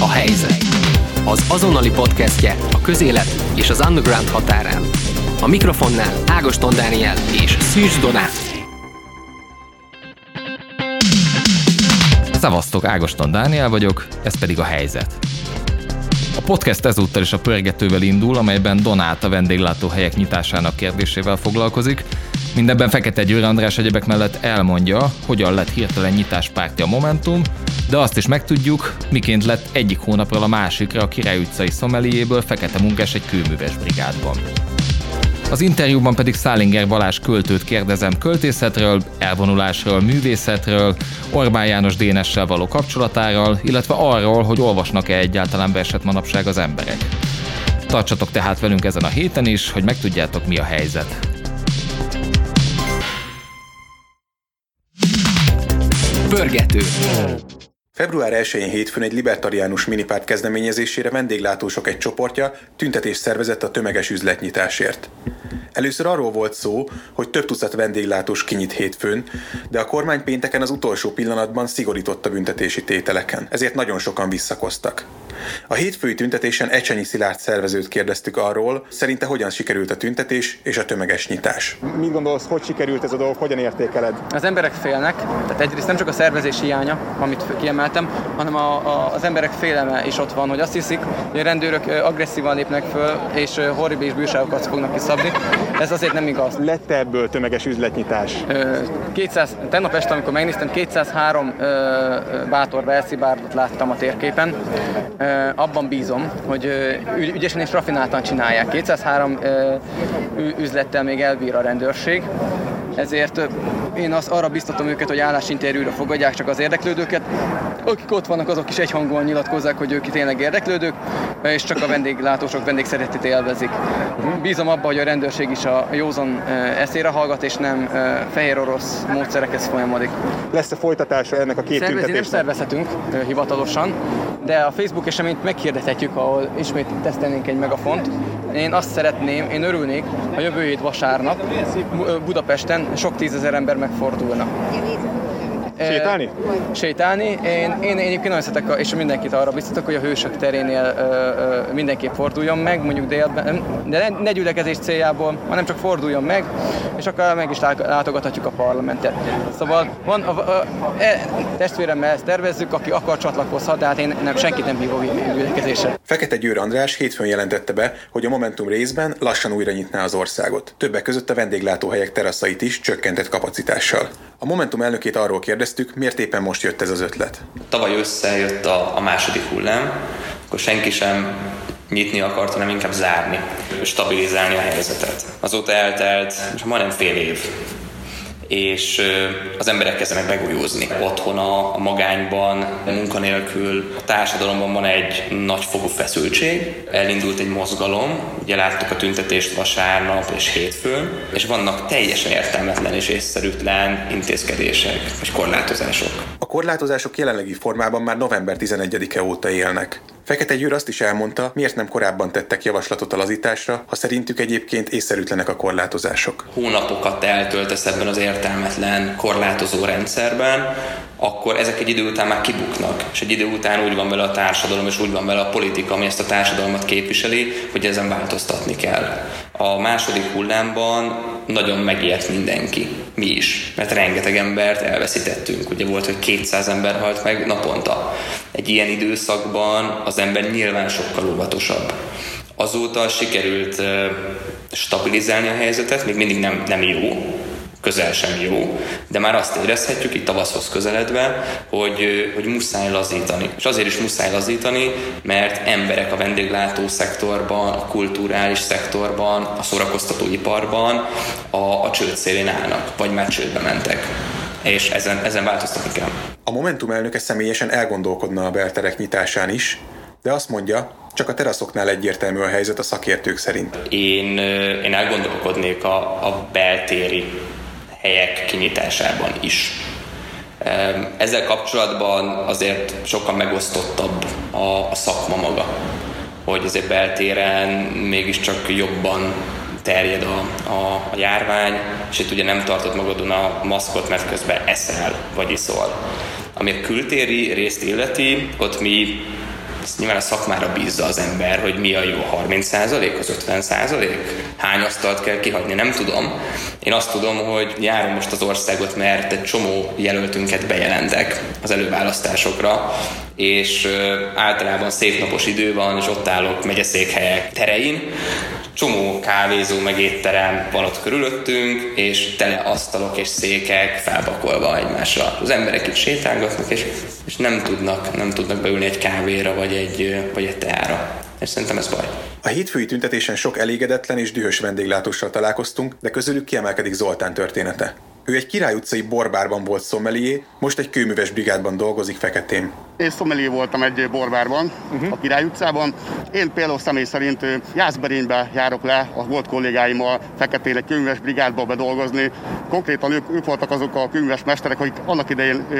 A helyzet. Az azonnali podcastje a közélet és az underground határán. A mikrofonnál Ágoston Dániel és Szűcs Donát. Szevasztok, Ágoston Dániel vagyok, ez pedig a helyzet. A podcast ezúttal is a pörgetővel indul, amelyben Donát a vendéglátóhelyek nyitásának kérdésével foglalkozik. Mindebben Fekete Győr András egyebek mellett elmondja, hogyan lett hirtelen nyitáspártja a Momentum, de azt is megtudjuk, miként lett egyik hónapról a másikra a Király utcai szomeliéből fekete munkás egy kőműves brigádban. Az interjúban pedig Szálinger Balázs költőt kérdezem költészetről, elvonulásról, művészetről, Orbán János Dénessel való kapcsolatáról, illetve arról, hogy olvasnak-e egyáltalán verset manapság az emberek. Tartsatok tehát velünk ezen a héten is, hogy megtudjátok mi a helyzet. Pörgető. Február 1-én hétfőn egy libertariánus minipárt kezdeményezésére vendéglátósok egy csoportja tüntetést szervezett a tömeges üzletnyitásért. Először arról volt szó, hogy több tucat vendéglátós kinyit hétfőn, de a kormány pénteken az utolsó pillanatban szigorította büntetési tételeken, ezért nagyon sokan visszakoztak. A hétfői tüntetésen Ecsenyi Szilárd szervezőt kérdeztük arról, szerinte hogyan sikerült a tüntetés és a tömeges nyitás. Mit gondolsz, hogy sikerült ez a dolog, hogyan értékeled? Az emberek félnek, tehát egyrészt nem csak a szervezés hiánya, amit kiemeltem, hanem a, a, az emberek félelme is ott van, hogy azt hiszik, hogy a rendőrök agresszívan lépnek föl, és horribilis bűságokat fognak kiszabni. Ez azért nem igaz. Lett ebből tömeges üzletnyitás? 200, tegnap este, amikor megnéztem, 203 bátor belszibárdot láttam a térképen abban bízom, hogy ügyesen és rafináltan csinálják. 203 üzlettel még elbír a rendőrség, ezért én azt arra biztatom őket, hogy állásinterjúra fogadják csak az érdeklődőket. Akik ott vannak, azok is egyhangúan nyilatkozzák, hogy ők tényleg érdeklődők, és csak a vendéglátósok vendégszeretét élvezik. Bízom abba, hogy a rendőrség is a józan eszére hallgat, és nem fehér orosz módszerekhez folyamodik. Lesz-e folytatása ennek a két Szervezni tüntetésnek? nem szervezhetünk hivatalosan, de a Facebook eseményt meghirdethetjük, ahol ismét tesztelnénk egy megafont. Én azt szeretném, én örülnék, ha jövő hét vasárnap Budapesten sok tízezer ember megfordulna. Sétálni? sétálni. Én, én egyébként nagyon szeretek, és mindenkit arra biztatok, hogy a hősök terénél ö, ö, mindenképp forduljon meg, mondjuk délben, de ne, ne gyülekezés céljából, hanem csak forduljon meg, és akkor meg is látogathatjuk a parlamentet. Szóval van, a, a, a, e, testvéremmel ezt tervezzük, aki akar csatlakozhat, de hát én nem, senkit nem hívok gyülekezésre. Fekete Győr András hétfőn jelentette be, hogy a Momentum részben lassan újra nyitná az országot. Többek között a vendéglátóhelyek teraszait is csökkentett kapacitással. A Momentum elnökét arról kérdeztük, miért éppen most jött ez az ötlet. Tavaly összejött a, a második hullám, akkor senki sem nyitni akart, hanem inkább zárni, stabilizálni a helyzetet. Azóta eltelt majdnem fél év, és az emberek kezdenek begújózni. Otthon a, a magányban, a munkanélkül, a társadalomban van egy nagyfokú feszültség. Elindult egy mozgalom, ugye láttuk a tüntetést vasárnap és hétfőn, és vannak teljesen értelmetlen és észszerűtlen intézkedések és korlátozások. A korlátozások jelenlegi formában már november 11-e óta élnek. Fekete Győr azt is elmondta, miért nem korábban tettek javaslatot a lazításra, ha szerintük egyébként észszerűtlenek a korlátozások. Hónapokat eltöltesz ebben az értelmetlen korlátozó rendszerben, akkor ezek egy idő után már kibuknak, és egy idő után úgy van vele a társadalom, és úgy van vele a politika, ami ezt a társadalmat képviseli, hogy ezen változtatni kell. A második hullámban nagyon megijedt mindenki, mi is, mert rengeteg embert elveszítettünk. Ugye volt, hogy 200 ember halt meg naponta. Egy ilyen időszakban az ember nyilván sokkal óvatosabb. Azóta sikerült stabilizálni a helyzetet, még mindig nem, nem jó, közel sem jó, de már azt érezhetjük itt tavaszhoz közeledve, hogy, hogy muszáj lazítani. És azért is muszáj lazítani, mert emberek a vendéglátó szektorban, a kulturális szektorban, a szórakoztatóiparban a, a csőd szélén állnak, vagy már csődbe mentek. És ezen, ezen változtatni kell. A Momentum elnöke személyesen elgondolkodna a belterek nyitásán is, de azt mondja, csak a teraszoknál egyértelmű a helyzet a szakértők szerint. Én, én elgondolkodnék a, a beltéri helyek kinyitásában is. Ezzel kapcsolatban azért sokkal megosztottabb a, a szakma maga, hogy azért beltéren mégiscsak jobban terjed a, a, a járvány, és itt ugye nem tartod magadon a maszkot, mert közben eszel, vagy iszol. Ami a kültéri részt illeti, ott mi ezt nyilván a szakmára bízza az ember, hogy mi a jó 30 százalék, az 50 százalék, hány asztalt kell kihagyni, nem tudom. Én azt tudom, hogy járom most az országot, mert egy csomó jelöltünket bejelentek az előválasztásokra, és általában szép napos idő van, és ott állok megyeszékhelyek terein, csomó kávézó, meg étterem van ott körülöttünk, és tele asztalok és székek felpakolva egymásra. Az emberek itt sétálgatnak, és, és nem, tudnak, nem tudnak beülni egy kávéra, vagy egy, vagy egy teára. És szerintem ez baj. A hétfői tüntetésen sok elégedetlen és dühös vendéglátóssal találkoztunk, de közülük kiemelkedik Zoltán története. Ő egy Király utcai borbárban volt szomelié, most egy kőműves brigádban dolgozik Feketén. Én szomelié voltam egy borbárban, uh-huh. a Király utcában. Én például személy szerint Jászberénybe járok le a volt kollégáimmal Feketén egy kőműves brigádba bedolgozni. Konkrétan ők, ők voltak azok a kőműves mesterek, akik annak idején ö,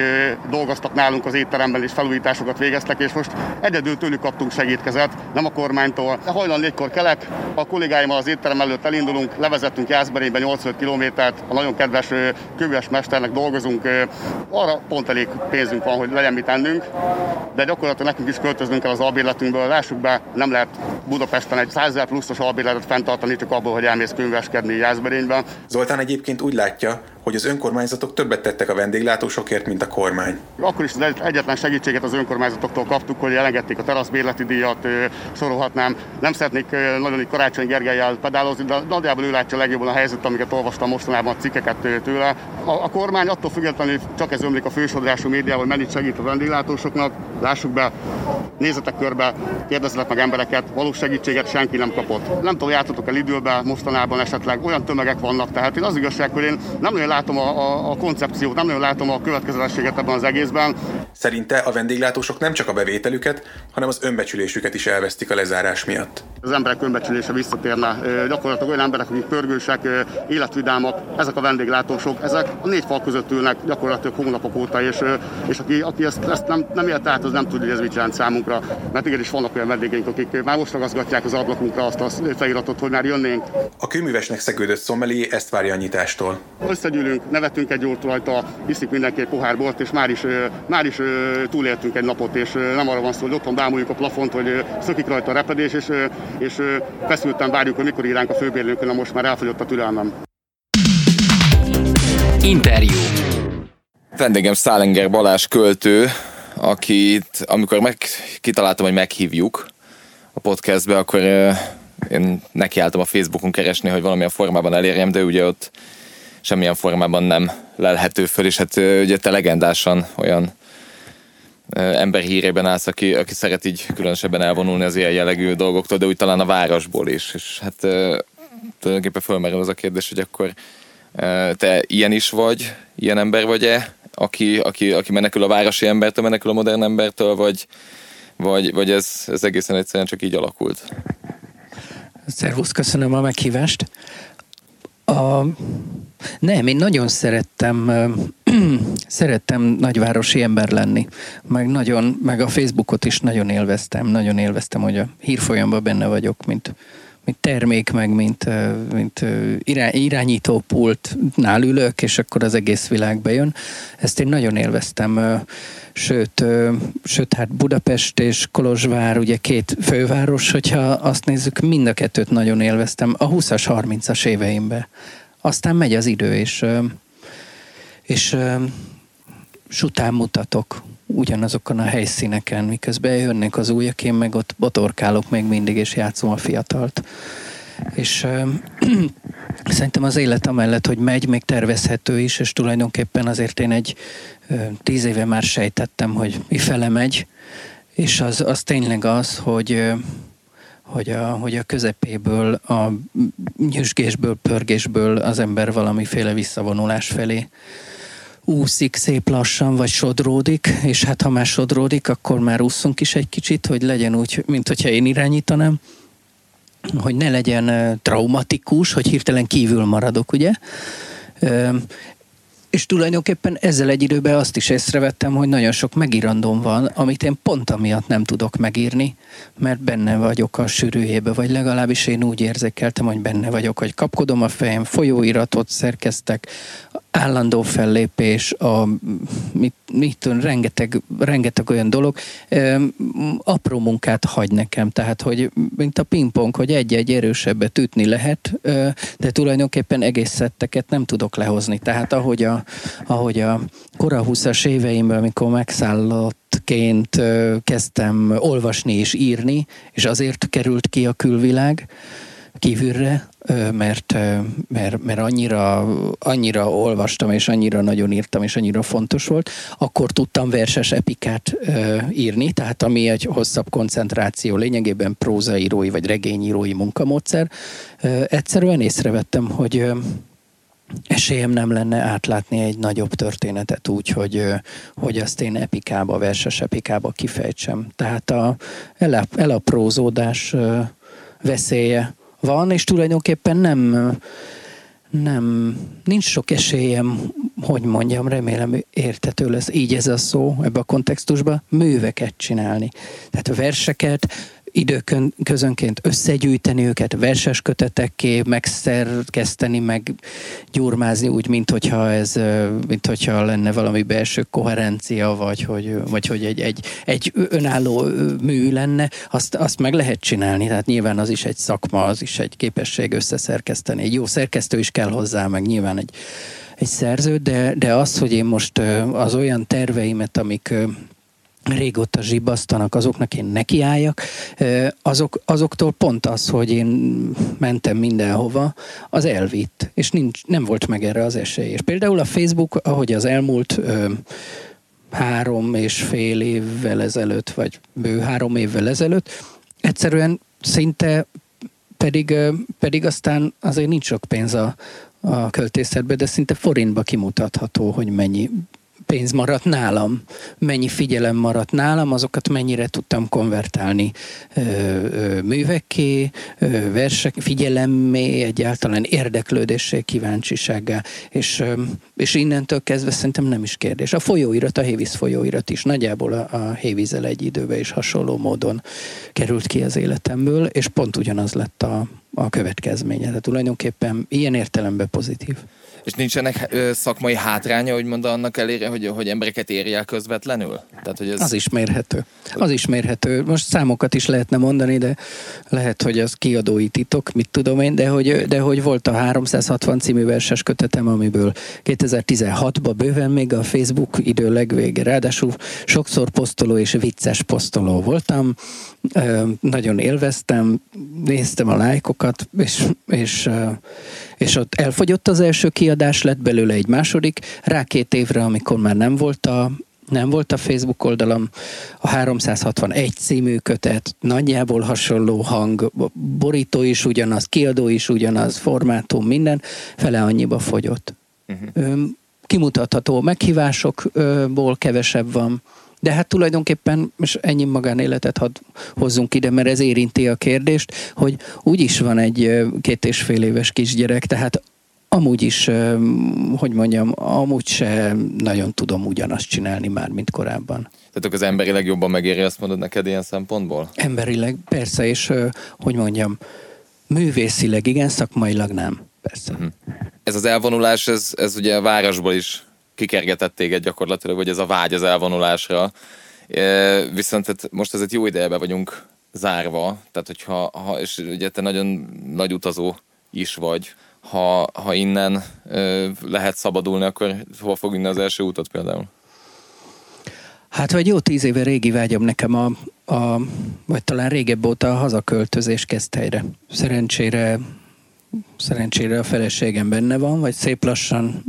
dolgoztak nálunk az étteremben és felújításokat végeztek, és most egyedül tőlük kaptunk segítkezet, nem a kormánytól. Hajlan négykor kelek, a kollégáimmal az étterem előtt elindulunk, levezettünk Jászberénybe 85 kilométert, a nagyon kedves kőműves mesternek dolgozunk, arra pont elég pénzünk van, hogy legyen mit ennünk de gyakorlatilag nekünk is költöznünk kell az albérletünkből. Lássuk be, nem lehet Budapesten egy 100 pluszos albérletet fenntartani csak abból, hogy elmész könyveskedni Jászberényben. Zoltán egyébként úgy látja, hogy az önkormányzatok többet tettek a vendéglátósokért, mint a kormány. Akkor is az egyetlen segítséget az önkormányzatoktól kaptuk, hogy elengedték a teraszbérleti díjat, sorolhatnám. Nem szeretnék nagyon így Karácsony Gergelyel pedálozni, de nagyjából ő látja legjobban a helyzetet, amiket olvastam mostanában a cikkeket tőle. A, a kormány attól függetlenül csak ez ömlik a fősodrású médiával, hogy mennyit segít a vendéglátósoknak. Lássuk be, nézzetek körbe, kérdezzetek meg embereket, valós segítséget senki nem kapott. Nem tudom, jártatok el időbe mostanában esetleg, olyan tömegek vannak, tehát én az igazság, hogy én nem nagyon látom a, a, a koncepciót, nem nagyon látom a következetességet ebben az egészben. Szerinte a vendéglátósok nem csak a bevételüket, hanem az önbecsülésüket is elvesztik a lezárás miatt. Az emberek önbecsülése visszatérne. Gyakorlatilag olyan emberek, akik pörgősek, életvidámak, ezek a vendéglátósok, ezek a négy fal között ülnek gyakorlatilag hónapok óta, és, és aki, aki ezt, ezt nem, nem élt át, az nem tudja, hogy ez mit jelent számunkra. Mert igenis vannak olyan vendégeink, akik már most ragaszgatják az ablakunkra azt a feliratot, hogy már jönnénk. A kőművesnek szegődött szomeli ezt várja a nyitástól. Összegyűlünk, nevetünk egy jót rajta, iszik mindenki egy pohár bort, és már is, már is túléltünk egy napot, és nem arra van szó, hogy otthon bámuljuk a plafont, hogy szökik rajta a repedés, és, és feszülten várjuk, hogy mikor íránk a főbérlőnkön, most már elfogyott a türelmem. Interjú. Vendégem Szálenger Balázs költő, akit amikor meg, kitaláltam, hogy meghívjuk a podcastbe, akkor én nekiálltam a Facebookon keresni, hogy valamilyen formában elérjem, de ugye ott semmilyen formában nem lelhető föl, és hát ugye te legendásan olyan ember hírében állsz, aki, aki szeret így különösebben elvonulni az ilyen jellegű dolgoktól, de úgy talán a városból is. És hát tulajdonképpen fölmerül az a kérdés, hogy akkor te ilyen is vagy, ilyen ember vagy-e, aki, aki, aki menekül a városi embertől, menekül a modern embertől, vagy, vagy, vagy ez, ez egészen egyszerűen csak így alakult? Szervusz, köszönöm a meghívást. A... Nem, én nagyon szerettem, szerettem nagyvárosi ember lenni. Meg, nagyon, meg a Facebookot is nagyon élveztem. Nagyon élveztem, hogy a hírfolyamban benne vagyok, mint, mint termék, meg mint, mint irányító pultnál ülök, és akkor az egész világ bejön. Ezt én nagyon élveztem. Sőt, sőt, hát Budapest és Kolozsvár, ugye két főváros, hogyha azt nézzük, mind a kettőt nagyon élveztem a 20-as, 30-as éveimben. Aztán megy az idő, és, és, és után mutatok ugyanazokon a helyszíneken, miközben jönnek az újak, én meg ott botorkálok még mindig, és játszom a fiatalt. És ö, szerintem az élet amellett, hogy megy, még tervezhető is, és tulajdonképpen azért én egy ö, tíz éve már sejtettem, hogy mi fele megy, és az, az tényleg az, hogy ö, hogy a, hogy a közepéből, a nyüzsgésből, pörgésből az ember valamiféle visszavonulás felé úszik szép lassan, vagy sodródik, és hát ha már sodródik, akkor már úszunk is egy kicsit, hogy legyen úgy, mint hogyha én irányítanám, hogy ne legyen traumatikus, hogy hirtelen kívül maradok, ugye? És tulajdonképpen ezzel egy időben azt is észrevettem, hogy nagyon sok megírandóm van, amit én pont amiatt nem tudok megírni, mert benne vagyok a sűrűjébe, vagy legalábbis én úgy érzékeltem, hogy benne vagyok, hogy kapkodom a fejem, folyóiratot szerkeztek, állandó fellépés, a, mit, mit tudom, rengeteg, rengeteg olyan dolog, apró munkát hagy nekem, tehát hogy mint a pingpong, hogy egy-egy erősebbet ütni lehet, de tulajdonképpen egész szetteket nem tudok lehozni. Tehát ahogy a, ahogy a kora 20-as éveimben, amikor megszállott ként kezdtem olvasni és írni, és azért került ki a külvilág kívülre, mert, mert, mert annyira, annyira olvastam, és annyira nagyon írtam, és annyira fontos volt, akkor tudtam verses epikát írni, tehát ami egy hosszabb koncentráció, lényegében prózaírói vagy regényírói munkamódszer. Egyszerűen észrevettem, hogy esélyem nem lenne átlátni egy nagyobb történetet úgy, hogy, hogy azt én epikába, verses epikába kifejtsem. Tehát a elaprózódás veszélye van, és tulajdonképpen nem, nem, nincs sok esélyem, hogy mondjam, remélem értető lesz így ez a szó ebbe a kontextusba, műveket csinálni. Tehát verseket, időközönként összegyűjteni őket, verses kötetekké, megszerkeszteni, meg gyurmázni úgy, mint hogyha ez, mint hogyha lenne valami belső koherencia, vagy hogy, vagy hogy egy, egy, egy önálló mű lenne, azt, azt meg lehet csinálni. Tehát nyilván az is egy szakma, az is egy képesség összeszerkeszteni. Egy jó szerkesztő is kell hozzá, meg nyilván egy, egy szerző, de, de az, hogy én most az olyan terveimet, amik régóta zsibasztanak, azoknak én nekiálljak, azok, azoktól pont az, hogy én mentem mindenhova, az elvitt, és nincs, nem volt meg erre az esély. És például a Facebook, ahogy az elmúlt ö, három és fél évvel ezelőtt, vagy bő három évvel ezelőtt, egyszerűen szinte pedig, pedig aztán azért nincs sok pénz a, a költészetben, de szinte forintba kimutatható, hogy mennyi pénz maradt nálam, mennyi figyelem maradt nálam, azokat mennyire tudtam konvertálni ö, művekké, versek, figyelemmé, egyáltalán érdeklődéssé, kíváncsisággá, és, és innentől kezdve szerintem nem is kérdés. A folyóirat, a Hévíz folyóirat is nagyjából a, a Hévízzel egy időben és hasonló módon került ki az életemből, és pont ugyanaz lett a, a következménye. Tehát tulajdonképpen ilyen értelemben pozitív. És nincsenek szakmai hátránya, hogy mondta annak elére, hogy, hogy embereket érj el közvetlenül? Tehát, hogy ez... Az is mérhető. Az is mérhető. Most számokat is lehetne mondani, de lehet, hogy az kiadói titok, mit tudom én, de hogy, de hogy volt a 360 című verses kötetem, amiből 2016-ban bőven még a Facebook idő legvége. Ráadásul sokszor posztoló és vicces posztoló voltam. Nagyon élveztem, néztem a lájkokat, és, és és ott elfogyott az első kiadás, lett belőle egy második, rá két évre, amikor már nem volt a, nem volt a Facebook oldalam, a 361 című kötet, nagyjából hasonló hang, borító is ugyanaz, kiadó is ugyanaz, formátum, minden, fele annyiba fogyott. Uh-huh. Kimutatható meghívásokból kevesebb van, de hát tulajdonképpen, most ennyi magánéletet hadd hozzunk ide, mert ez érinti a kérdést, hogy úgy is van egy két és fél éves kisgyerek, tehát amúgy is, hogy mondjam, amúgy se nagyon tudom ugyanazt csinálni már, mint korábban. Tehát az emberileg jobban megéri, azt mondod neked ilyen szempontból? Emberileg, persze, és hogy mondjam, művészileg igen, szakmailag nem. Persze. Uh-huh. Ez az elvonulás, ez, ez ugye a városból is kikergetett téged gyakorlatilag, vagy ez a vágy az elvonulásra. Viszont tehát most ez egy jó idejebe vagyunk zárva, tehát hogyha, ha, és ugye te nagyon nagy utazó is vagy, ha, ha innen lehet szabadulni, akkor hol fog innen az első utat például? Hát, vagy jó tíz éve régi vágyam nekem a, a vagy talán régebb óta a hazaköltözés kezd helyre. Szerencsére szerencsére a feleségem benne van, vagy szép lassan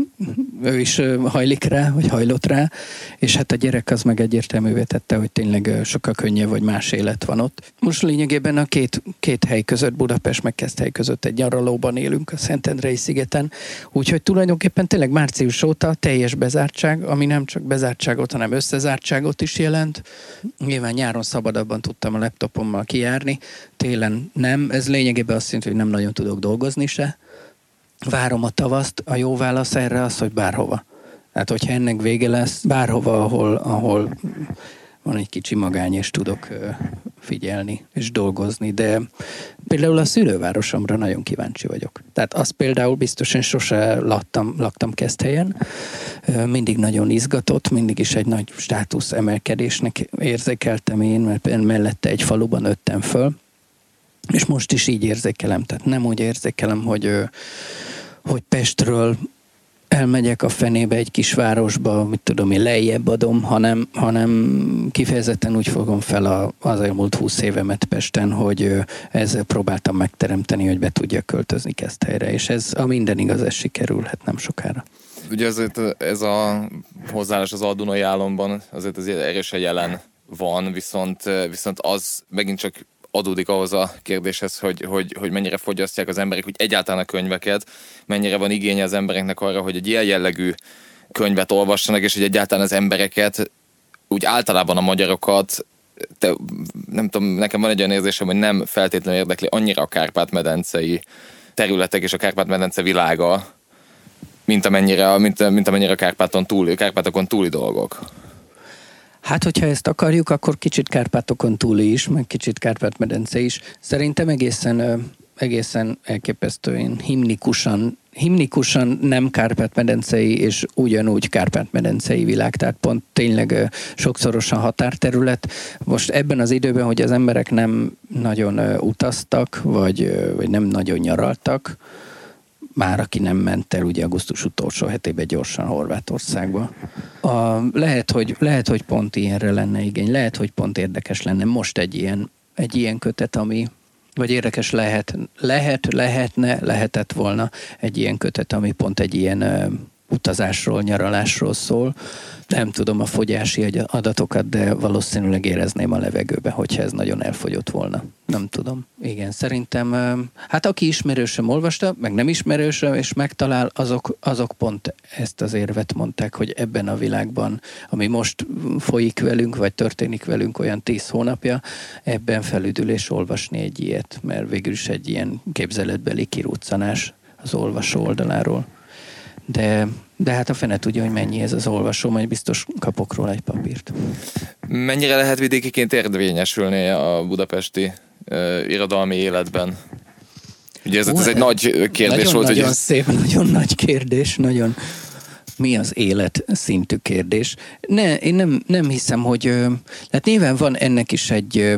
ő is hajlik rá, vagy hajlott rá, és hát a gyerek az meg egyértelművé tette, hogy tényleg sokkal könnyebb, vagy más élet van ott. Most lényegében a két, két hely között, Budapest meg hely között egy nyaralóban élünk a Szentendrei szigeten, úgyhogy tulajdonképpen tényleg március óta teljes bezártság, ami nem csak bezártságot, hanem összezártságot is jelent. Nyilván nyáron szabadabban tudtam a laptopommal kijárni, télen nem. Ez lényegében azt jelenti, hogy nem nagyon tudok dolgozni. Várom a tavaszt, a jó válasz erre az, hogy bárhova. Tehát, hogyha ennek vége lesz, bárhova, ahol, ahol van egy kicsi magány, és tudok figyelni és dolgozni, de például a szülővárosomra nagyon kíváncsi vagyok. Tehát azt például biztosan sose laktam, laktam helyen, mindig nagyon izgatott, mindig is egy nagy státusz emelkedésnek érzékeltem én, mert mellette egy faluban öttem föl, és most is így érzékelem, tehát nem úgy érzékelem, hogy, hogy Pestről elmegyek a fenébe egy kis városba, mit tudom én, lejjebb adom, hanem, hanem kifejezetten úgy fogom fel a, az elmúlt húsz évemet Pesten, hogy ezzel próbáltam megteremteni, hogy be tudja költözni helyre, és ez a minden igaz, ez sikerülhet nem sokára. Ugye azért ez a hozzáállás az Aldunai államban azért azért erősen jelen van, viszont, viszont az megint csak adódik ahhoz a kérdéshez, hogy, hogy, hogy mennyire fogyasztják az emberek hogy egyáltalán a könyveket, mennyire van igénye az embereknek arra, hogy egy ilyen jellegű könyvet olvassanak, és hogy egyáltalán az embereket, úgy általában a magyarokat, te, nem tudom, nekem van egy olyan érzésem, hogy nem feltétlenül érdekli annyira a Kárpát-medencei területek és a Kárpát-medence világa, mint amennyire, mint, mint amennyire a Kárpáton túli, Kárpátokon túli dolgok. Hát, hogyha ezt akarjuk, akkor kicsit Kárpátokon túli is, meg kicsit Kárpát-medence is. Szerintem egészen, egészen elképesztően himnikusan, himnikusan nem Kárpát-medencei és ugyanúgy Kárpát-medencei világ, tehát pont tényleg sokszorosan határterület. Most ebben az időben, hogy az emberek nem nagyon utaztak, vagy, vagy nem nagyon nyaraltak, már aki nem ment el ugye augusztus utolsó hetében gyorsan Horvátországba. A, lehet, hogy, lehet, hogy pont ilyenre lenne igény, lehet, hogy pont érdekes lenne most egy ilyen, egy ilyen kötet, ami, vagy érdekes lehet, lehet, lehetne, lehetett volna egy ilyen kötet, ami pont egy ilyen utazásról, nyaralásról szól. Nem tudom a fogyási adatokat, de valószínűleg érezném a levegőbe, hogyha ez nagyon elfogyott volna. Nem tudom. Igen, szerintem, hát aki ismerősöm olvasta, meg nem ismerősöm, és megtalál, azok, azok pont ezt az érvet mondták, hogy ebben a világban, ami most folyik velünk, vagy történik velünk olyan tíz hónapja, ebben felüdülés olvasni egy ilyet, mert végül is egy ilyen képzeletbeli kiruccanás az olvasó oldaláról de, de hát a fene tudja, hogy mennyi ez az olvasó, majd biztos kapok róla egy papírt. Mennyire lehet vidékiként érvényesülni a budapesti uh, irodalmi életben? Ugye ez, ez egy nagy kérdés nagyon, volt. Nagyon hogy... szép, nagyon nagy kérdés, nagyon mi az élet szintű kérdés. Ne, én nem, nem hiszem, hogy... Hát nyilván van ennek is egy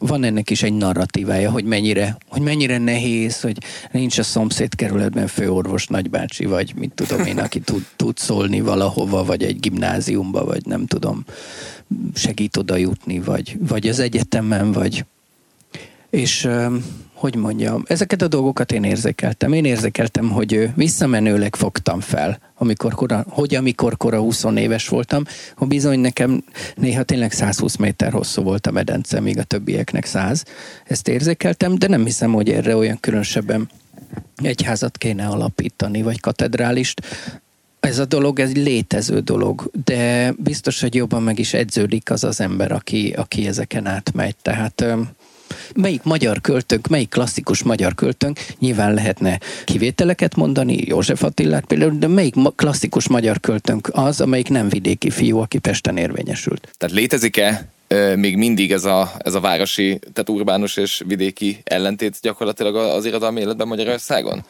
van ennek is egy narratívája, hogy mennyire, hogy mennyire nehéz, hogy nincs a szomszéd kerületben főorvos nagybácsi, vagy mit tudom én, aki tud, tud szólni valahova, vagy egy gimnáziumba, vagy nem tudom, segít oda jutni, vagy, vagy az egyetemen, vagy. És hogy mondjam, ezeket a dolgokat én érzékeltem. Én érzékeltem, hogy visszamenőleg fogtam fel, amikor kora, hogy amikor kora 20 éves voltam, hogy bizony nekem néha tényleg 120 méter hosszú volt a medence, míg a többieknek 100. Ezt érzékeltem, de nem hiszem, hogy erre olyan különösebben egyházat kéne alapítani, vagy katedrálist. Ez a dolog, ez egy létező dolog, de biztos, hogy jobban meg is edződik az az ember, aki, aki ezeken átmegy. Tehát Melyik magyar költőnk, melyik klasszikus magyar költőnk, nyilván lehetne kivételeket mondani, József Attilát például, de melyik klasszikus magyar költőnk az, amelyik nem vidéki fiú, aki Pesten érvényesült? Tehát létezik-e még mindig ez a, ez a városi, tehát urbánus és vidéki ellentét gyakorlatilag az irodalmi életben Magyarországon?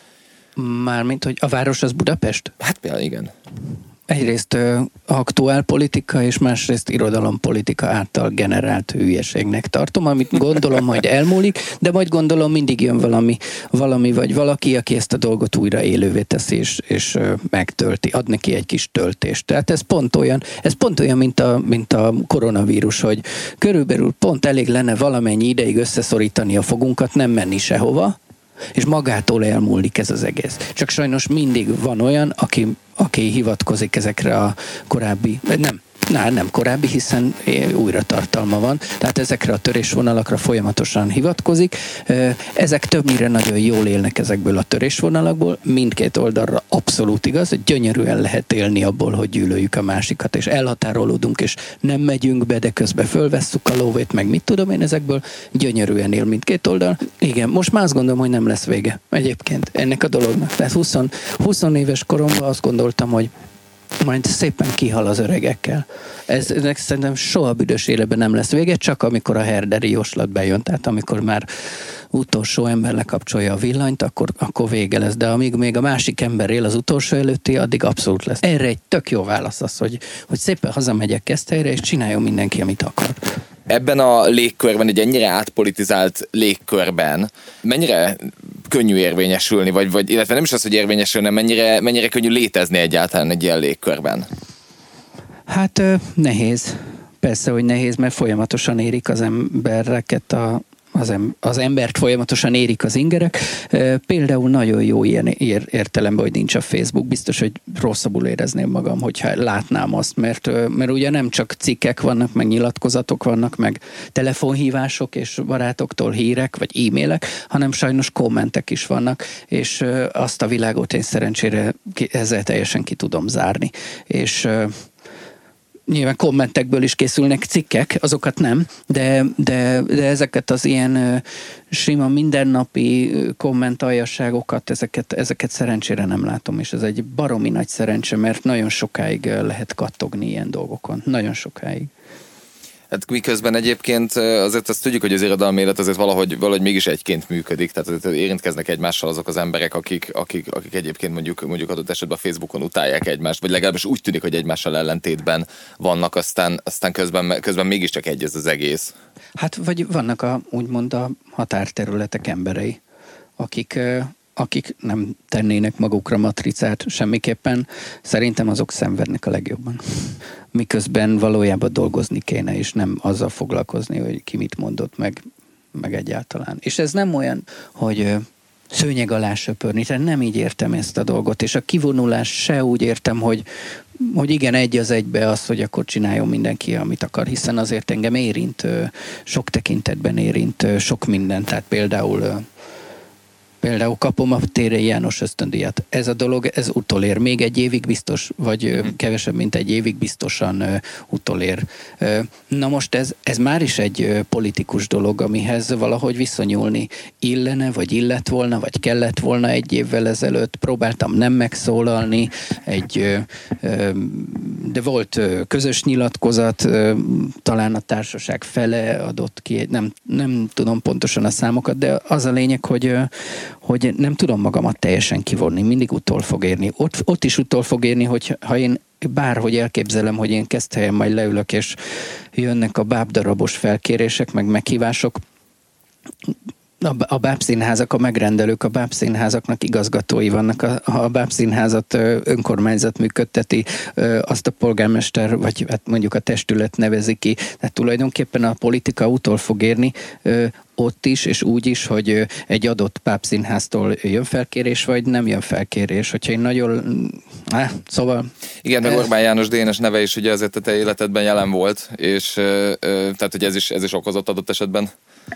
Mármint, hogy a város az Budapest? Hát például igen egyrészt aktuál politika, és másrészt irodalompolitika által generált hülyeségnek tartom, amit gondolom, hogy elmúlik, de majd gondolom mindig jön valami, valami vagy valaki, aki ezt a dolgot újra élővé teszi, és, és megtölti, ad neki egy kis töltést. Tehát ez pont olyan, ez pont olyan, mint a, mint a koronavírus, hogy körülbelül pont elég lenne valamennyi ideig összeszorítani a fogunkat, nem menni sehova, és magától elmúlik ez az egész. Csak sajnos mindig van olyan, aki, aki hivatkozik ezekre a korábbi, nem, Na, nem korábbi, hiszen újra tartalma van, tehát ezekre a törésvonalakra folyamatosan hivatkozik. Ezek többnyire nagyon jól élnek ezekből a törésvonalakból, mindkét oldalra abszolút igaz, hogy gyönyörűen lehet élni abból, hogy gyűlöljük a másikat, és elhatárolódunk, és nem megyünk be, de közben fölvesszük a lóvét, meg mit tudom én, ezekből gyönyörűen él mindkét oldal. Igen, most már azt gondolom, hogy nem lesz vége egyébként ennek a dolognak. Tehát 20, 20 éves koromban azt gondoltam, hogy majd szépen kihal az öregekkel. Ez, ennek szerintem soha büdös életben nem lesz vége, csak amikor a herderi jóslat bejön, tehát amikor már utolsó ember lekapcsolja a villanyt, akkor, akkor vége lesz. De amíg még a másik ember él az utolsó előtti, addig abszolút lesz. Erre egy tök jó válasz az, hogy, hogy szépen hazamegyek Keszthelyre, és csináljon mindenki, amit akar ebben a légkörben, egy ennyire átpolitizált légkörben mennyire könnyű érvényesülni, vagy, vagy illetve nem is az, hogy érvényesülni, mennyire, mennyire könnyű létezni egyáltalán egy ilyen légkörben? Hát nehéz. Persze, hogy nehéz, mert folyamatosan érik az embereket a, az, em, az embert folyamatosan érik az ingerek. Például nagyon jó ilyen ér, értelemben, hogy nincs a Facebook. Biztos, hogy rosszabbul érezném magam, hogyha látnám azt, mert, mert ugye nem csak cikkek vannak, meg nyilatkozatok vannak, meg telefonhívások és barátoktól hírek, vagy e-mailek, hanem sajnos kommentek is vannak, és azt a világot én szerencsére ezzel teljesen ki tudom zárni. És nyilván kommentekből is készülnek cikkek, azokat nem, de, de, de ezeket az ilyen sima mindennapi kommentaljaságokat, ezeket, ezeket szerencsére nem látom, és ez egy baromi nagy szerencse, mert nagyon sokáig lehet kattogni ilyen dolgokon, nagyon sokáig. Hát miközben egyébként azért azt tudjuk, hogy az irodalmi élet azért valahogy, valahogy mégis egyként működik, tehát érintkeznek egymással azok az emberek, akik, akik, akik egyébként mondjuk, mondjuk adott esetben a Facebookon utálják egymást, vagy legalábbis úgy tűnik, hogy egymással ellentétben vannak, aztán, aztán közben, közben mégiscsak egy ez az egész. Hát vagy vannak a, úgymond a határterületek emberei, akik akik nem tennének magukra matricát semmiképpen, szerintem azok szenvednek a legjobban. Miközben valójában dolgozni kéne, és nem azzal foglalkozni, hogy ki mit mondott meg, meg egyáltalán. És ez nem olyan, hogy szőnyeg alá söpörni, tehát nem így értem ezt a dolgot, és a kivonulás se úgy értem, hogy, hogy igen, egy az egybe az, hogy akkor csináljon mindenki, amit akar, hiszen azért engem érint, sok tekintetben érint sok minden, tehát például Például kapom a Térei János ösztöndíjat. Ez a dolog, ez utolér. Még egy évig biztos, vagy hmm. kevesebb, mint egy évig biztosan utolér. Na most ez, ez már is egy politikus dolog, amihez valahogy viszonyulni illene, vagy illet volna, vagy kellett volna egy évvel ezelőtt. Próbáltam nem megszólalni, egy, de volt közös nyilatkozat, talán a társaság fele adott ki, nem, nem tudom pontosan a számokat, de az a lényeg, hogy hogy nem tudom magamat teljesen kivonni, mindig utol fog érni. Ott, ott is utol fog érni, hogy ha én bárhogy elképzelem, hogy én helyen majd leülök, és jönnek a bábdarabos felkérések, meg meghívások, a, a bábszínházak, a megrendelők, a bábszínházaknak igazgatói vannak. A, a bábszínházat önkormányzat működteti, azt a polgármester, vagy hát mondjuk a testület nevezi ki. Tehát tulajdonképpen a politika utol fog érni ott is, és úgy is, hogy egy adott pápszínháztól jön felkérés, vagy nem jön felkérés. Hogyha én nagyon... Á, szóval... Igen, meg Orbán János Dénes neve is ugye azért a te életedben jelen volt, és tehát, hogy ez is, ez is okozott adott esetben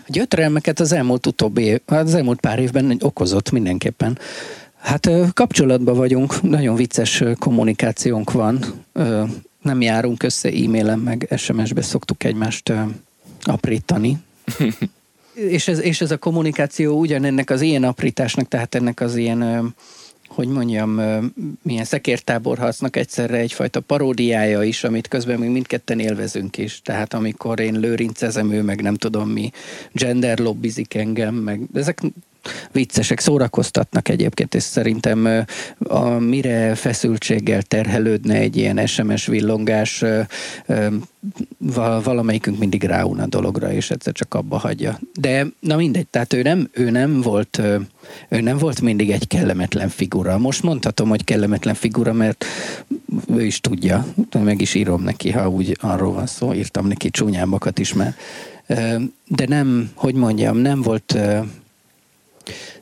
Gyötrelmeket az elmúlt utóbbi, az elmúlt pár évben okozott mindenképpen. Hát kapcsolatban vagyunk, nagyon vicces kommunikációnk van, nem járunk össze e-mailen, meg SMS-be szoktuk egymást aprítani. és, ez, és ez a kommunikáció ugyanennek az ilyen aprításnak, tehát ennek az ilyen hogy mondjam, milyen szekértáborharcnak egyszerre egyfajta paródiája is, amit közben még mindketten élvezünk is. Tehát amikor én lőrincezem, ő meg nem tudom mi, gender lobbizik engem, meg ezek viccesek, szórakoztatnak egyébként, és szerintem a, mire feszültséggel terhelődne egy ilyen SMS villongás, valamelyikünk mindig ráun a dologra, és egyszer csak abba hagyja. De na mindegy, tehát ő nem, ő nem volt ő nem volt mindig egy kellemetlen figura. Most mondhatom, hogy kellemetlen figura, mert ő is tudja, meg is írom neki, ha úgy arról van szó, írtam neki csúnyábbakat is már. De nem, hogy mondjam, nem volt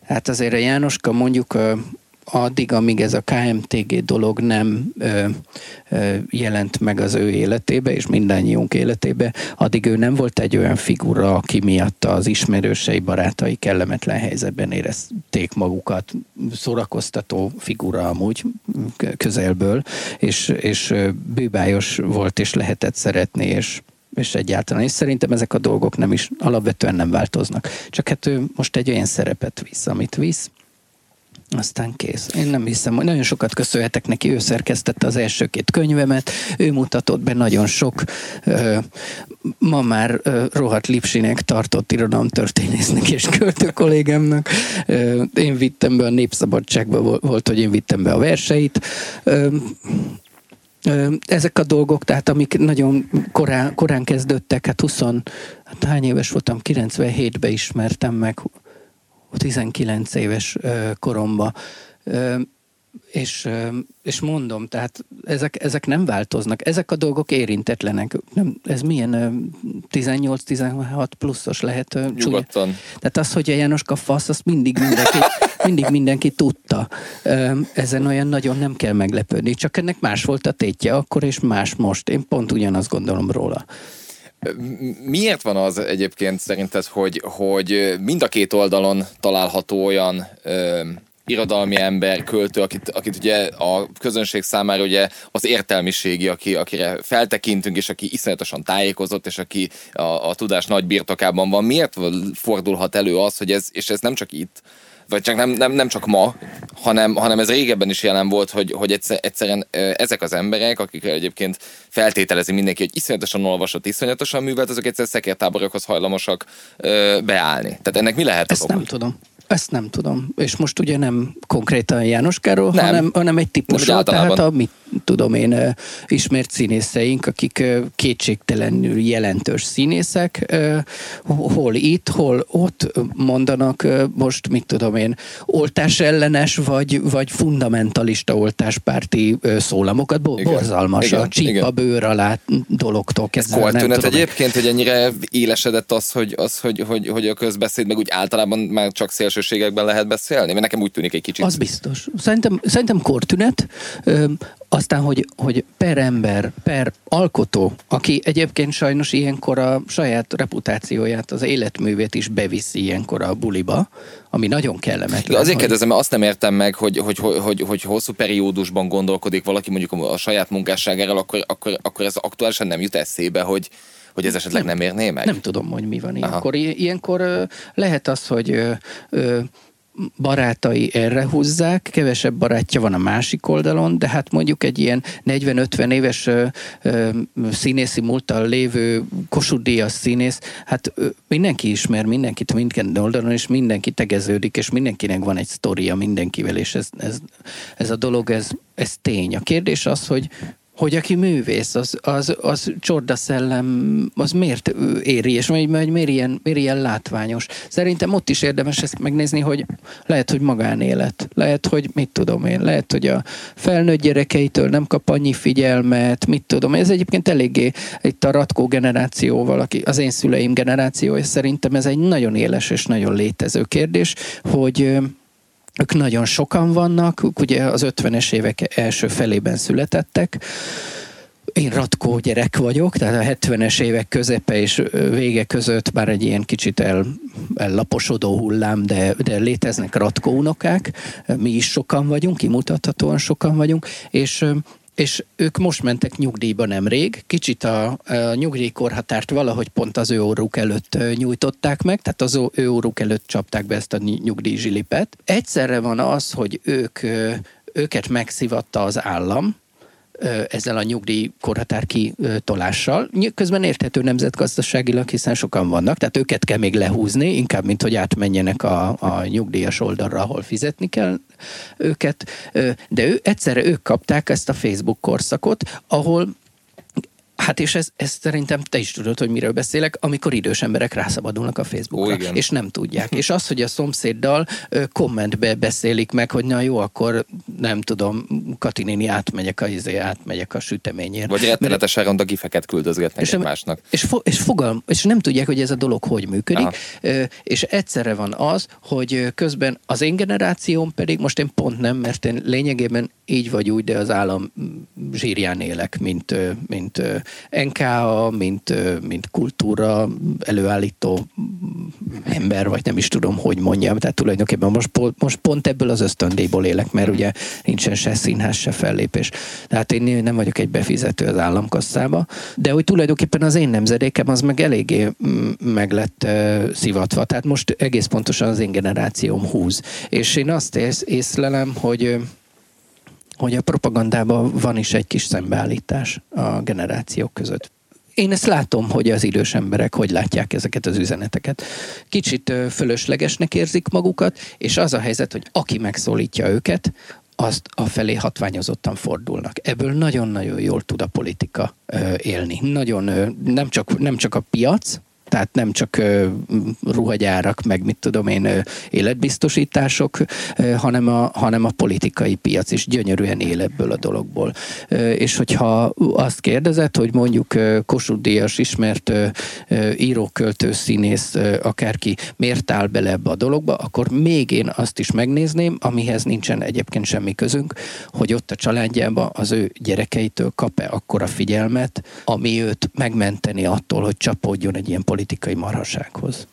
Hát azért a Jánoska mondjuk addig, amíg ez a KMTG dolog nem ö, ö, jelent meg az ő életébe, és mindannyiunk életébe, addig ő nem volt egy olyan figura, aki miatt az ismerősei, barátai kellemetlen helyzetben érezték magukat, szórakoztató figura amúgy közelből, és, és bűbájos volt, és lehetett szeretni, és és egyáltalán. És szerintem ezek a dolgok nem is, alapvetően nem változnak. Csak hát ő most egy olyan szerepet visz, amit visz, aztán kész. Én nem hiszem, hogy nagyon sokat köszönhetek neki, ő szerkesztette az első két könyvemet, ő mutatott be nagyon sok ö, ma már ö, rohadt Lipsinek tartott irodalomtörténésznek és költő kollégámnak. Ö, én vittem be a Népszabadságba, volt, hogy én vittem be a verseit. Ö, ezek a dolgok, tehát amik nagyon korán, korán kezdődtek, hát 20, hát hány éves voltam, 97-ben ismertem meg, 19 éves koromba. És, és mondom, tehát ezek, ezek nem változnak, ezek a dolgok érintetlenek. Nem, ez milyen 18-16 pluszos lehet? Nyugodtan. Tehát az, hogy a Jánoska fasz, azt mindig mindenki, mindig mindenki tudta. Ezen olyan nagyon nem kell meglepődni, csak ennek más volt a tétje akkor, és más most. Én pont ugyanazt gondolom róla. Miért van az egyébként szerinted, hogy, hogy mind a két oldalon található olyan ö, irodalmi ember, költő, akit, akit ugye a közönség számára ugye az értelmiségi, aki, akire feltekintünk, és aki iszonyatosan tájékozott, és aki a, a tudás nagy birtokában van. Miért fordulhat elő az, hogy ez, és ez nem csak itt, vagy csak nem, nem, nem csak ma, hanem, hanem ez régebben is jelen volt, hogy, hogy egyszer, egyszerűen ezek az emberek, akik egyébként feltételezi mindenki, hogy iszonyatosan olvasott, iszonyatosan művelt, azok egyszer szekértáborokhoz hajlamosak beállni. Tehát ennek mi lehet Ezt az nem tudom. Ezt nem tudom. És most ugye nem konkrétan Jánoskáról, nem. hanem, hanem egy típusról. Tehát a, mit tudom én, ismert színészeink, akik kétségtelenül jelentős színészek, hol itt, hol ott mondanak most, mit tudom én, oltás ellenes, vagy, vagy fundamentalista oltáspárti szólamokat. Borzalmas igen, a csípa bőr alá dologtól kezdve. Ez tűnet egyébként, hogy ennyire élesedett az, hogy, az hogy, hogy, hogy a közbeszéd, meg úgy általában már csak szélsőségekben lehet beszélni? Mert nekem úgy tűnik egy kicsit. Az biztos. Szerintem, szerintem kortünet. Aztán, hogy, hogy per ember, per alkotó, aki egyébként sajnos ilyenkor a saját reputációját, az életművét is beviszi ilyenkor a buliba, ami nagyon kellemetlen. Ja, azért kérdezem, mert azt nem értem meg, hogy, hogy, hogy, hogy, hogy hosszú periódusban gondolkodik valaki mondjuk a saját munkásságáról, akkor, akkor, akkor ez aktuálisan nem jut eszébe, hogy, hogy ez esetleg nem, nem érné meg? Nem tudom, hogy mi van ilyenkor. Aha. Ilyenkor lehet az, hogy barátai erre húzzák, kevesebb barátja van a másik oldalon, de hát mondjuk egy ilyen 40-50 éves ö, ö, színészi múltal lévő Kossuth színész, hát ö, mindenki ismer mindenkit mindkét oldalon, és mindenki tegeződik, és mindenkinek van egy sztoria mindenkivel, és ez, ez, ez a dolog, ez, ez tény. A kérdés az, hogy hogy aki művész, az, az, az csordaszellem, az miért éri, és miért, miért, ilyen, miért ilyen látványos. Szerintem ott is érdemes ezt megnézni, hogy lehet, hogy magánélet, lehet, hogy mit tudom én, lehet, hogy a felnőtt gyerekeitől nem kap annyi figyelmet, mit tudom. Ez egyébként eléggé itt a Ratkó generációval, aki az én szüleim generációja, szerintem ez egy nagyon éles és nagyon létező kérdés, hogy ők nagyon sokan vannak, ugye az 50-es évek első felében születettek, én ratkó gyerek vagyok, tehát a 70-es évek közepe és vége között már egy ilyen kicsit el, ellaposodó hullám, de, de léteznek ratkó unokák, mi is sokan vagyunk, kimutathatóan sokan vagyunk, és és ők most mentek nyugdíjba nemrég, kicsit a, a nyugdíjkorhatárt valahogy pont az ő óruk előtt nyújtották meg, tehát az ő óruk előtt csapták be ezt a nyugdíjzsilipet. Egyszerre van az, hogy ők, őket megszivatta az állam, ezzel a nyugdíjkorhatár kitolással. Közben érthető nemzetgazdaságilag, hiszen sokan vannak, tehát őket kell még lehúzni, inkább, mint hogy átmenjenek a, a nyugdíjas oldalra, ahol fizetni kell őket. De ő, egyszerre ők kapták ezt a Facebook korszakot, ahol Hát és ez, ez szerintem te is tudod, hogy miről beszélek, amikor idős emberek rászabadulnak a Facebookra, Ó, és nem tudják. és az, hogy a szomszéddal kommentbe beszélik meg, hogy na jó, akkor nem tudom, Kati néni átmegyek a, izé, átmegyek a süteményért. Vagy rettenetesen ronda gifeket küldözgetnek és, egymásnak. És, fo- és, fogalm, és nem tudják, hogy ez a dolog hogy működik, Aha. és egyszerre van az, hogy közben az én generációm pedig, most én pont nem, mert én lényegében így vagy úgy, de az állam zsírján élek, mint, mint NKA, mint, mint kultúra előállító ember, vagy nem is tudom, hogy mondjam. Tehát tulajdonképpen most, most pont ebből az ösztöndéból élek, mert ugye nincsen se színház, se fellépés. Tehát én nem vagyok egy befizető az államkasszába, de hogy tulajdonképpen az én nemzedékem az meg eléggé mm, meg lett uh, szivatva. Tehát most egész pontosan az én generációm húz. És én azt ész, észlelem, hogy hogy a propagandában van is egy kis szembeállítás a generációk között. Én ezt látom, hogy az idős emberek hogy látják ezeket az üzeneteket. Kicsit fölöslegesnek érzik magukat, és az a helyzet, hogy aki megszólítja őket, azt a felé hatványozottan fordulnak. Ebből nagyon-nagyon jól tud a politika élni. Nagyon, nem csak, nem csak a piac, tehát nem csak ruhagyárak, meg mit tudom én, életbiztosítások, hanem a, hanem a politikai piac is gyönyörűen él ebből a dologból. És hogyha azt kérdezett, hogy mondjuk Kossuth Díjas ismert író, költő, színész, akárki miért áll bele ebbe a dologba, akkor még én azt is megnézném, amihez nincsen egyébként semmi közünk, hogy ott a családjában az ő gyerekeitől kap-e akkora figyelmet, ami őt megmenteni attól, hogy csapódjon egy ilyen politikai politikai marhasághoz.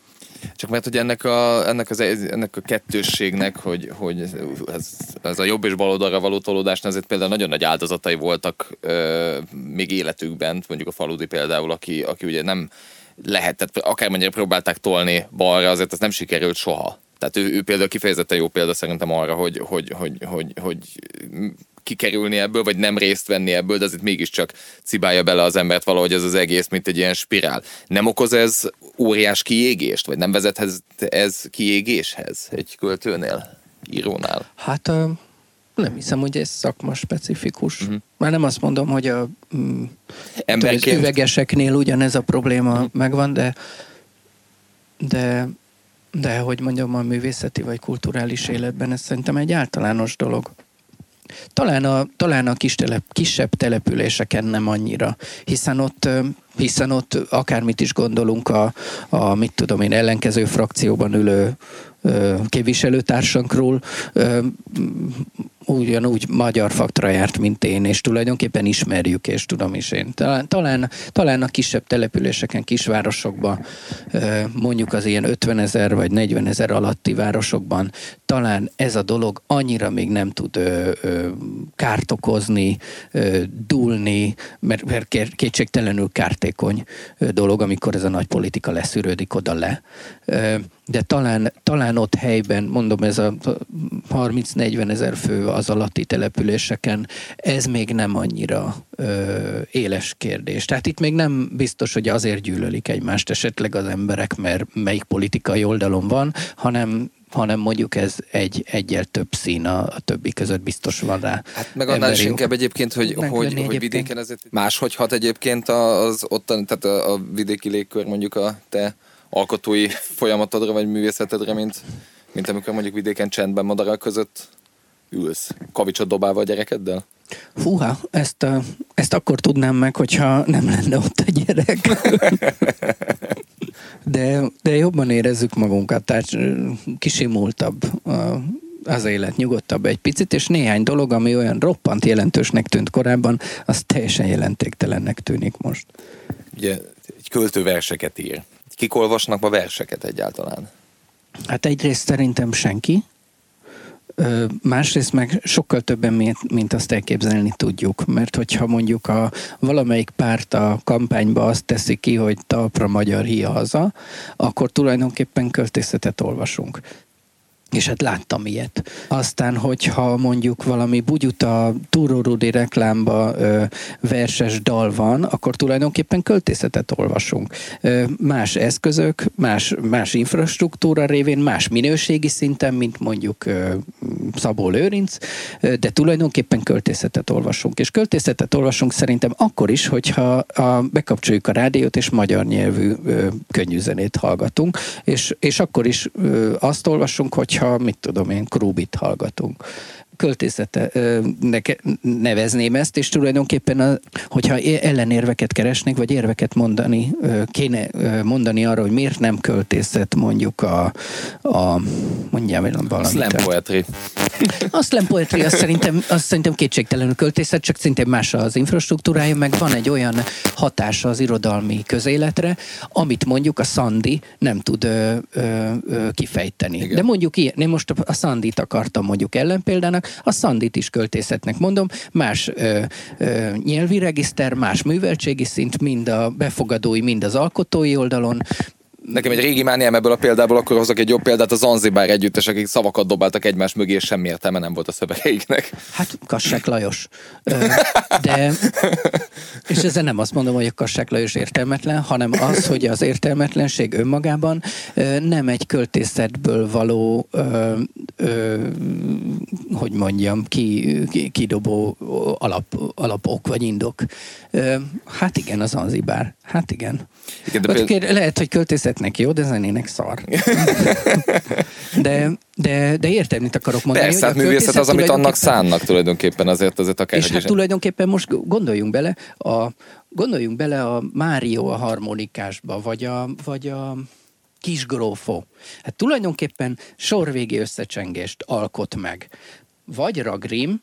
Csak mert hogy ennek a, ennek, az, ennek a kettősségnek, hogy, hogy ez, ez a jobb és bal oldalra való tolódásnál azért például nagyon nagy áldozatai voltak ö, még életükben, mondjuk a faludi például, aki, aki ugye nem lehetett, akármennyire próbálták tolni balra, azért ez nem sikerült soha. Tehát ő, ő például kifejezetten jó példa szerintem arra, hogy, hogy, hogy, hogy, hogy kikerülni ebből, vagy nem részt venni ebből, de azért mégiscsak cibálja bele az embert valahogy ez az egész, mint egy ilyen spirál. Nem okoz ez óriás kiégést, vagy nem vezethez ez kiégéshez egy költőnél, írónál? Hát nem hiszem, hogy ez szakma specifikus. Uh-huh. Már nem azt mondom, hogy a mm, Emberként... az üvegeseknél ugyanez a probléma uh-huh. megvan, de de de hogy mondjam, a művészeti vagy kulturális életben ez szerintem egy általános dolog. Talán a, talán a kis telep, kisebb településeken nem annyira, hiszen ott, hiszen ott akármit is gondolunk a, a mit tudom én, ellenkező frakcióban ülő képviselőtársankról, ugyanúgy magyar faktra járt, mint én, és tulajdonképpen ismerjük, és tudom is én. Talán, talán, talán a kisebb településeken, kisvárosokban, mondjuk az ilyen 50 ezer vagy 40 ezer alatti városokban, talán ez a dolog annyira még nem tud ö, ö, kárt okozni, ö, dúlni, mert, mert kétségtelenül kártékony dolog, amikor ez a nagy politika leszűrődik oda le. Ö, de talán, talán ott helyben, mondom, ez a 30-40 ezer fő az alatti településeken, ez még nem annyira ö, éles kérdés. Tehát itt még nem biztos, hogy azért gyűlölik egymást esetleg az emberek, mert melyik politikai oldalon van, hanem hanem mondjuk ez egy egyel több szín a, a többi között biztos van rá. Hát meg annál is inkább egyébként, hogy, hogy, hogy egyébként. vidéken azért máshogy hat egyébként az ottan, tehát a, a vidéki légkör mondjuk a te alkotói folyamatodra vagy művészetedre, mint, mint amikor mondjuk vidéken csendben madarak között ülsz, kavicsot dobálva a gyerekeddel? Húha, ezt, ezt akkor tudnám meg, hogyha nem lenne ott a gyerek. De, de jobban érezzük magunkat, tehát kisimultabb az élet, nyugodtabb egy picit, és néhány dolog, ami olyan roppant jelentősnek tűnt korábban, az teljesen jelentéktelennek tűnik most. Ugye egy költő verseket ír. Kik olvasnak ma verseket egyáltalán? Hát egyrészt szerintem senki, Másrészt meg sokkal többen, mint, azt elképzelni tudjuk, mert hogyha mondjuk a valamelyik párt a kampányba azt teszi ki, hogy talpra magyar hia haza, akkor tulajdonképpen költészetet olvasunk és hát láttam ilyet. Aztán, hogyha mondjuk valami bugyuta Túrórudi reklámba ö, verses dal van, akkor tulajdonképpen költészetet olvasunk. Ö, más eszközök, más, más infrastruktúra révén, más minőségi szinten, mint mondjuk ö, Szabó Lőrinc, ö, de tulajdonképpen költészetet olvasunk. És költészetet olvasunk szerintem akkor is, hogyha a, bekapcsoljuk a rádiót, és magyar nyelvű ö, könnyű zenét hallgatunk, és, és akkor is ö, azt olvasunk, hogy hogyha, mit tudom én, Krúbit hallgatunk. Költészetnek nevezném ezt, és tulajdonképpen, a, hogyha ellenérveket keresnék, vagy érveket mondani, kéne mondani arra, hogy miért nem költészet mondjuk a, a mondjam valamit. Slam poetry. A slam poetry, azt szerintem, azt szerintem kétségtelenül költészet, csak szintén más az infrastruktúrája, meg van egy olyan hatása az irodalmi közéletre, amit mondjuk a Sandy nem tud ö, ö, ö, kifejteni. Igen. De mondjuk ilyen, én most a Sandit akartam mondjuk ellenpéldának, a Sandit is költészetnek mondom, más ö, ö, nyelvi regiszter, más műveltségi szint, mind a befogadói, mind az alkotói oldalon, Nekem egy régi mániám ebből a példából, akkor hozok egy jobb példát, a Zanzibár együttes, akik szavakat dobáltak egymás mögé, és semmi értelme nem volt a szövegeiknek. Hát Kassák Lajos. De, és ezzel nem azt mondom, hogy a Kassák Lajos értelmetlen, hanem az, hogy az értelmetlenség önmagában nem egy költészetből való, hogy mondjam, ki, ki, kidobó alap, alapok vagy indok. Hát igen, az Zanzibár. Hát igen. igen de például... Lehet, hogy költészetnek jó, de zenének szar. de, de, de értem, mit akarok mondani. Persze, hát művészet az, amit annak szánnak tulajdonképpen azért, azért akár. És hát is. tulajdonképpen most gondoljunk bele, a, gondoljunk bele a Mário a harmonikásba, vagy a, vagy a kisgrófó. Hát tulajdonképpen sorvégi összecsengést alkot meg. Vagy Ragrim,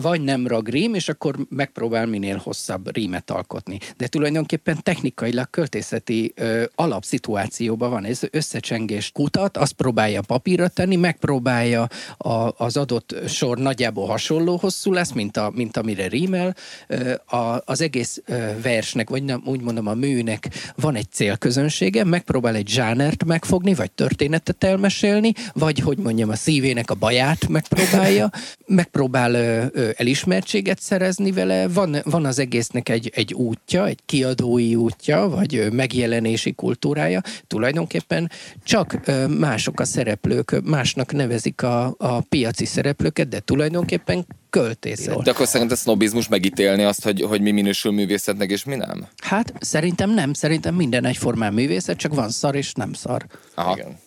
vagy nem rag rím, és akkor megpróbál minél hosszabb rímet alkotni. De tulajdonképpen technikailag költészeti ö, alapszituációban van. Ez összecsengés kutat, azt próbálja papírra tenni, megpróbálja a, az adott sor nagyjából hasonló hosszú lesz, mint, a, mint amire rímel. Ö, a, az egész ö, versnek, vagy nem, úgy mondom a műnek van egy célközönsége, megpróbál egy zsánert megfogni, vagy történetet elmesélni, vagy hogy mondjam, a szívének a baját megpróbálja, megpróbál ö, ö, elismertséget szerezni vele, van, van az egésznek egy, egy útja, egy kiadói útja, vagy megjelenési kultúrája. Tulajdonképpen csak mások a szereplők, másnak nevezik a, a piaci szereplőket, de tulajdonképpen költészet. De akkor szerinted sznobizmus megítélni azt, hogy, hogy mi minősül művészetnek, és mi nem? Hát szerintem nem, szerintem minden egyformán művészet, csak van szar és nem szar. Aha. Igen.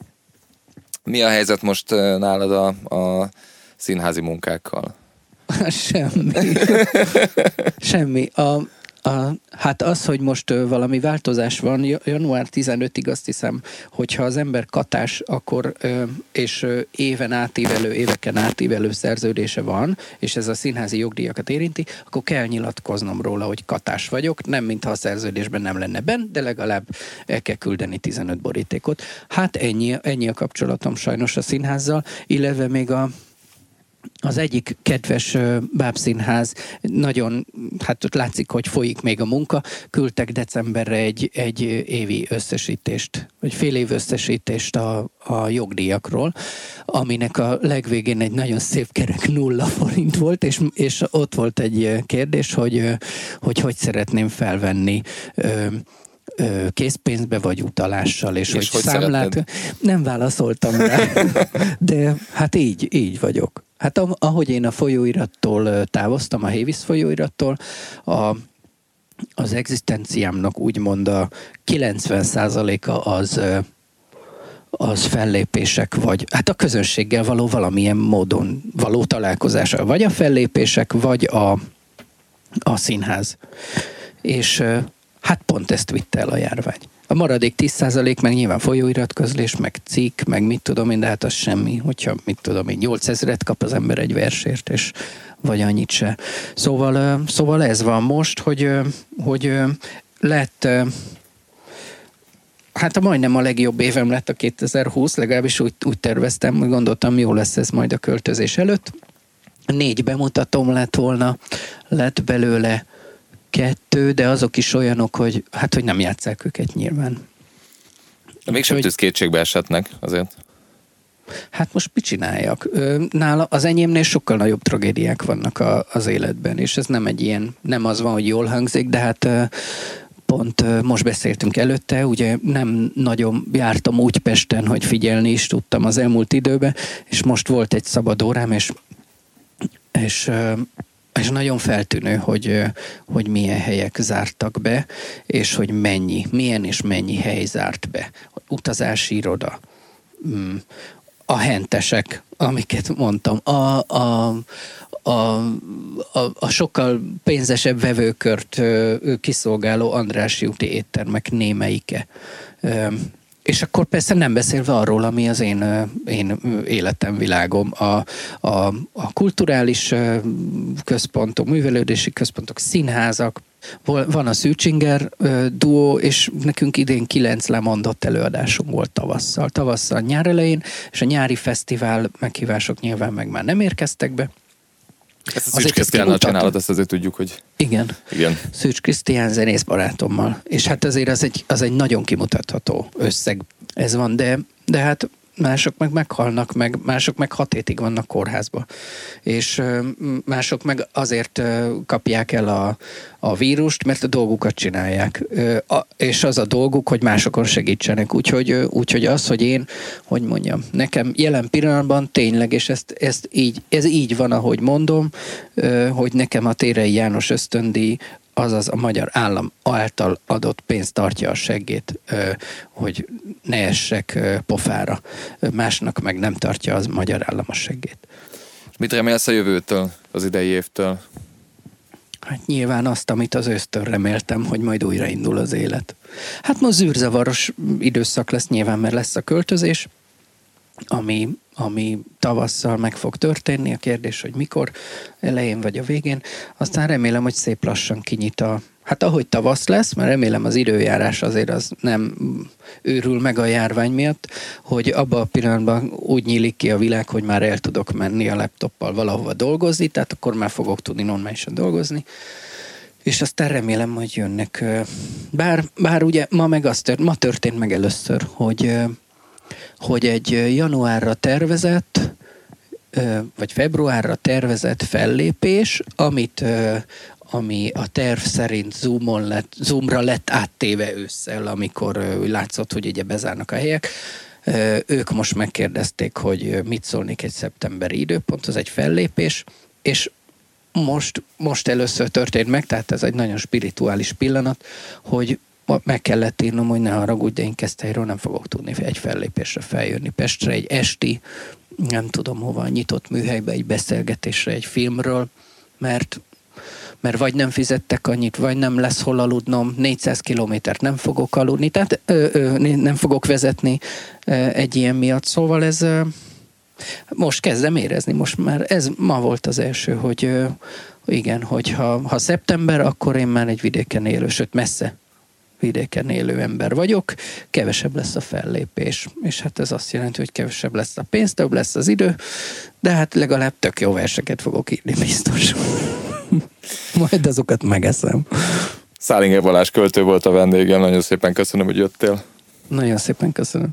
Mi a helyzet most nálad a, a színházi munkákkal? Semmi. Semmi. A, a, hát az, hogy most valami változás van, január 15-ig azt hiszem, hogyha az ember katás, akkor és éven átívelő, éveken átívelő szerződése van, és ez a színházi jogdíjakat érinti, akkor kell nyilatkoznom róla, hogy katás vagyok, nem mintha a szerződésben nem lenne benne, de legalább el kell küldeni 15 borítékot. Hát ennyi, ennyi a kapcsolatom sajnos a színházzal, illetve még a az egyik kedves bábszínház, nagyon, hát ott látszik, hogy folyik még a munka, küldtek decemberre egy, egy évi összesítést, vagy fél év összesítést a, a jogdíjakról, aminek a legvégén egy nagyon szép kerek nulla forint volt, és, és ott volt egy kérdés, hogy hogy, hogy szeretném felvenni készpénzbe vagy utalással, és, és hogy, hogy számlát... Szeretned? Nem válaszoltam rá, de hát így, így vagyok. Hát ahogy én a folyóirattól távoztam, a Hévis folyóirattól, a, az egzisztenciámnak úgymond a 90%-a az az fellépések, vagy hát a közönséggel való valamilyen módon való találkozása, vagy a fellépések, vagy a, a színház. És hát pont ezt vitte el a járvány. A maradék 10% meg nyilván folyóiratközlés, meg cikk, meg mit tudom én, de hát az semmi, hogyha mit tudom én, 8000-et kap az ember egy versért, és vagy annyit se. Szóval, szóval ez van most, hogy, hogy lett Hát a majdnem a legjobb évem lett a 2020, legalábbis úgy, úgy terveztem, hogy gondoltam, jó lesz ez majd a költözés előtt. Négy bemutatom lett volna, lett belőle kettő, de azok is olyanok, hogy hát, hogy nem játszák őket nyilván. De mégsem hogy... tűz kétségbe esetnek azért. Hát most mit csináljak? Nála az enyémnél sokkal nagyobb tragédiák vannak a, az életben, és ez nem egy ilyen, nem az van, hogy jól hangzik, de hát pont most beszéltünk előtte, ugye nem nagyon jártam úgy Pesten, hogy figyelni is tudtam az elmúlt időben, és most volt egy szabad órám, és, és és nagyon feltűnő, hogy, hogy milyen helyek zártak be, és hogy mennyi, milyen és mennyi hely zárt be. Utazási iroda, mm, a hentesek, amiket mondtam, a, a, a, a, a sokkal pénzesebb vevőkört kiszolgáló András úti éttermek némeike. És akkor persze nem beszélve arról, ami az én, én életem, világom, a, a, a kulturális központok, művelődési központok, színházak, van a Szűcsinger duó, és nekünk idén kilenc lemondott előadásunk volt tavasszal. Tavasszal nyár elején, és a nyári fesztivál meghívások nyilván meg már nem érkeztek be. Ezt a Szűcs Krisztiánnal csinálod, ezt azért tudjuk, hogy... Igen. Igen. Szűcs Krisztián zenész barátommal. És hát azért az egy, az egy nagyon kimutatható összeg. Ez van, de, de hát mások meg meghalnak, meg mások meg hat hétig vannak kórházba. És mások meg azért kapják el a, a vírust, mert a dolgukat csinálják. És az a dolguk, hogy másokon segítsenek. Úgyhogy, úgyhogy az, hogy én, hogy mondjam, nekem jelen pillanatban tényleg, és ezt, ezt így, ez így van, ahogy mondom, hogy nekem a Térei János ösztöndíj azaz a magyar állam által adott pénzt tartja a seggét, hogy ne essek pofára. Másnak meg nem tartja az magyar állam a seggét. Mit remélsz a jövőtől, az idei évtől? Hát nyilván azt, amit az ősztől reméltem, hogy majd újraindul az élet. Hát most zűrzavaros időszak lesz nyilván, mert lesz a költözés, ami, ami tavasszal meg fog történni. A kérdés, hogy mikor, elején vagy a végén. Aztán remélem, hogy szép lassan kinyit a, Hát ahogy tavasz lesz, mert remélem az időjárás azért az nem őrül meg a járvány miatt, hogy abban a pillanatban úgy nyílik ki a világ, hogy már el tudok menni a laptoppal valahova dolgozni, tehát akkor már fogok tudni normálisan dolgozni. És aztán remélem, hogy jönnek. Bár, bár ugye ma meg az tört, ma történt meg először, hogy hogy egy januárra tervezett, vagy februárra tervezett fellépés, amit ami a terv szerint Zoomon lett, Zoomra lett áttéve ősszel, amikor látszott, hogy ugye bezárnak a helyek. Ők most megkérdezték, hogy mit szólnék egy szeptemberi időponthoz, egy fellépés, és most, most először történt meg, tehát ez egy nagyon spirituális pillanat, hogy meg kellett írnom, hogy ne haragudj, de én Keszthelyről nem fogok tudni egy fellépésre feljönni Pestre, egy esti, nem tudom hova, nyitott műhelybe, egy beszélgetésre, egy filmről, mert mert vagy nem fizettek annyit, vagy nem lesz hol aludnom, 400 kilométert nem fogok aludni, tehát ö, ö, nem fogok vezetni ö, egy ilyen miatt. Szóval ez ö, most kezdem érezni, most már ez ma volt az első, hogy ö, igen, hogyha ha szeptember, akkor én már egy vidéken élő, sőt messze vidéken élő ember vagyok, kevesebb lesz a fellépés. És hát ez azt jelenti, hogy kevesebb lesz a pénz, több lesz az idő, de hát legalább tök jó verseket fogok írni biztos. Majd azokat megeszem. Szálinger Balázs költő volt a vendégem, nagyon szépen köszönöm, hogy jöttél. Nagyon szépen köszönöm.